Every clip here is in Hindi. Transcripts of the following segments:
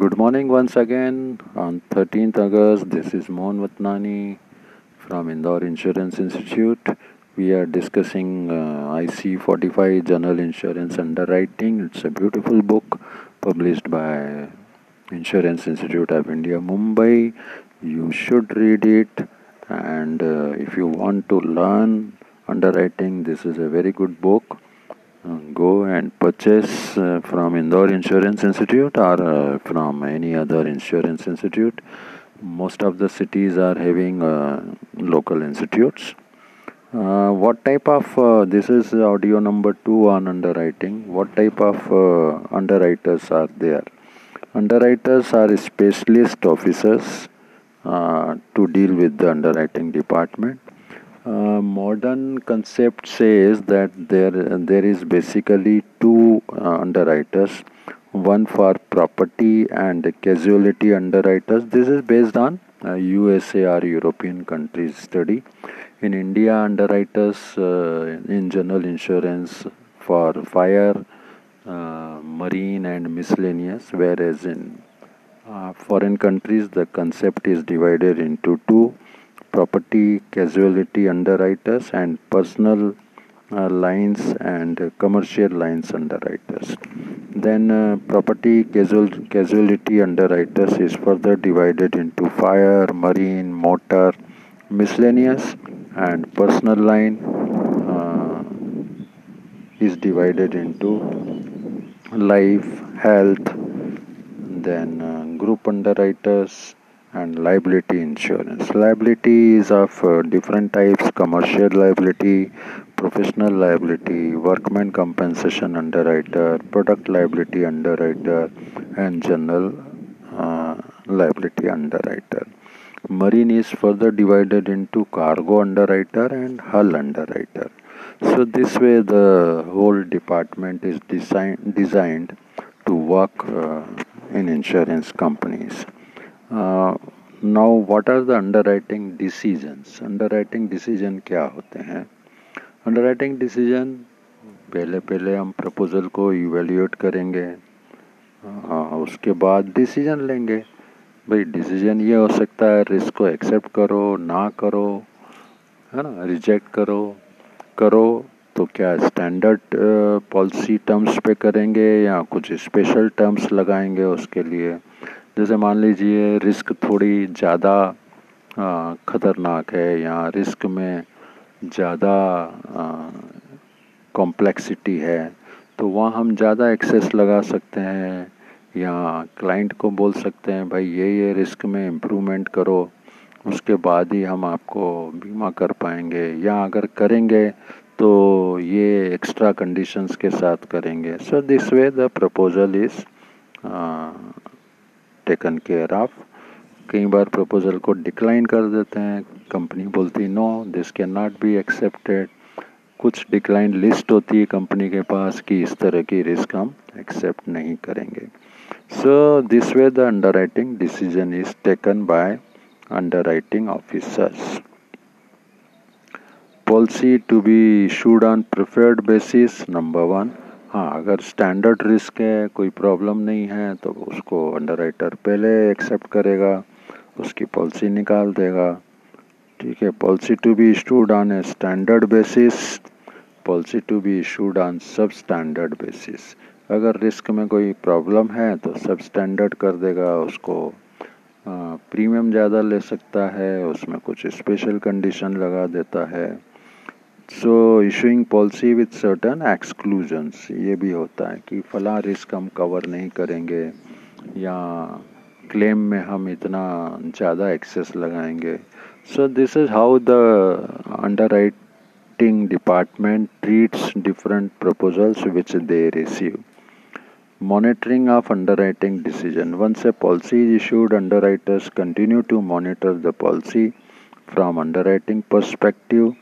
Good morning once again. On 13th August, this is Mohan Vatnani from Indore Insurance Institute. We are discussing uh, IC 45 General Insurance Underwriting. It's a beautiful book published by Insurance Institute of India, Mumbai. You should read it. And uh, if you want to learn underwriting, this is a very good book go and purchase uh, from Indore Insurance Institute or uh, from any other insurance institute. Most of the cities are having uh, local institutes. Uh, what type of uh, this is audio number two on underwriting? What type of uh, underwriters are there? Underwriters are specialist officers to deal with the underwriting department uh, modern concept says that there there is basically two uh, underwriters. One for property and casualty underwriters. This is based on uh, USA or European countries study. In India underwriters uh, in general insurance for fire uh, marine and miscellaneous whereas in uh, foreign countries the concept is divided into two property casualty underwriters and personal uh, lines and uh, commercial lines underwriters. Then uh, property casual, casualty underwriters is further divided into fire, marine, motor, miscellaneous and personal line uh, is divided into life, health, then uh, group underwriters and liability insurance. Liability is of uh, different types commercial liability, professional liability, workman compensation underwriter, product liability underwriter, and general uh, liability underwriter. Marine is further divided into cargo underwriter and hull underwriter. So, this way, the whole department is design, designed to work uh, in insurance companies. Now what are the underwriting decisions underwriting decision क्या होते हैं? अंडर राइटिंग डिसीज़न पहले पहले हम प्रपोज़ल को इवेल्यूएट करेंगे। आ, उसके बाद डिसीज़न लेंगे। भाई डिसीज़न ये हो सकता है रिस्क को एक्सेप्ट करो ना करो है ना? रिजेक्ट करो। करो तो क्या स्टैंडर्ड पॉलिसी टर्म्स पे करेंगे या कुछ स्पेशल टर्म्स लगाएँगे उसके लिए? जैसे मान लीजिए रिस्क थोड़ी ज़्यादा ख़तरनाक है या रिस्क में ज़्यादा कॉम्प्लेक्सिटी है तो वहाँ हम ज़्यादा एक्सेस लगा सकते हैं या क्लाइंट को बोल सकते हैं, भाई, ये ये रिस्क में इम्प्रूवमेंट करो, उसके बाद ही हम आपको बीमा कर पाएँगे। या अगर करेंगे तो ये एक्स्ट्रा कंडीशंस के साथ करेंगे। So this way the proposal is taken care of कई बार प्रपोज़ल को डिक्लाइन कर देते हैं। कंपनी बोलती no this can not be accepted कुछ डिक्लाइन लिस्ट होती है कंपनी के पास कि इस तरह की रिस्क हम एक्सेप्ट नहीं करेंगे। So this way the underwriting decision is taken by underwriting officers policy to be issued on preferred basis number one हाँ अगर स्टैंडर्ड रिस्क है, कोई प्रॉब्लम नहीं है तो उसको अंडरराइटर पहले एक्सेप्ट करेगा, उसकी पॉलिसी निकाल देगा। ठीक है policy to be issued on a standard basis policy to be issued on substandard basis अगर रिस्क में कोई प्रॉब्लम है तो सब स्टैंडर्ड कर देगा, उसको प्रीमियम ज़्यादा ले सकता है, उसमें कुछ स्पेशल कंडीशन लगा देता है। So issuing policy with certain exclusions ये भी होता है कि फला रिस्क हम कवर नहीं करेंगे, या क्लेम में हम इतना ज़्यादा एक्सेस लगाएँगे। So this is how the underwriting department treats different proposals which they receive monitoring of underwriting decision once a policy is issued underwriters continue to monitor the policy from underwriting perspective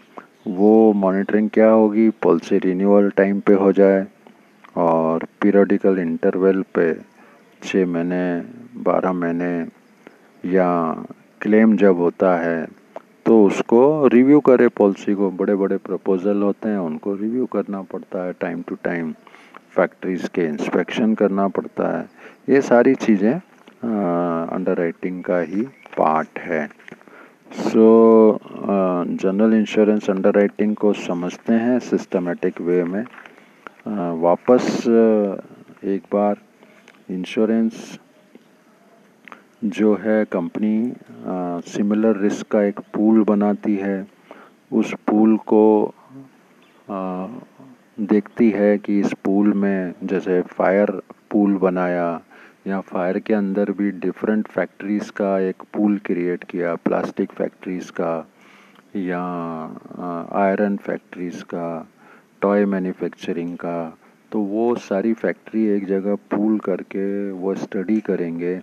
वो मॉनिटरिंग क्या होगी? पॉलिसी रिन्यूअल टाइम पे हो जाए और पीरियडिकल इंटरवल पे छः महीने, बारह महीने या क्लेम जब होता है तो उसको रिव्यू करे पॉलिसी को। बड़े बड़े प्रपोजल होते हैं, उनको रिव्यू करना पड़ता है टाइम टू टाइम फैक्ट्रीज़ के इंस्पेक्शन करना पड़ता है। ये सारी चीज़ें अंडर राइटिंग का ही पार्ट है। So general insurance underwriting को समझते हैं सिस्टमेटिक वे में। Uh, वापस uh, एक बार इंश्योरेंस जो है कंपनी सिमिलर रिस्क का एक पूल बनाती है। उस पूल को आ, देखती है कि इस पूल में जैसे फायर पूल बनाया या फायर के अंदर भी डिफरेंट फैक्ट्रीज़ का एक पूल क्रिएट किया प्लास्टिक फैक्ट्रीज़ का, या आयरन फैक्ट्रीज़ का टॉय मैन्युफैक्चरिंग का तो वो सारी फैक्ट्री एक जगह पूल करके वो स्टडी करेंगे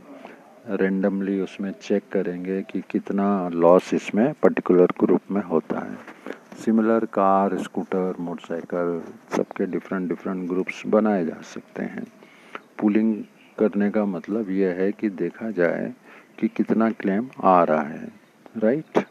रेंडमली उसमें चेक करेंगे कि कितना लॉस इसमें पर्टिकुलर ग्रुप में होता है। सिमिलर कार स्कूटर मोटरसाइकिल सबके डिफरेंट डिफरेंट ग्रुप्स बनाए जा सकते हैं। पुलिंग करने का मतलब यह है कि देखा जाए कि कितना क्लेम आ रहा है राइट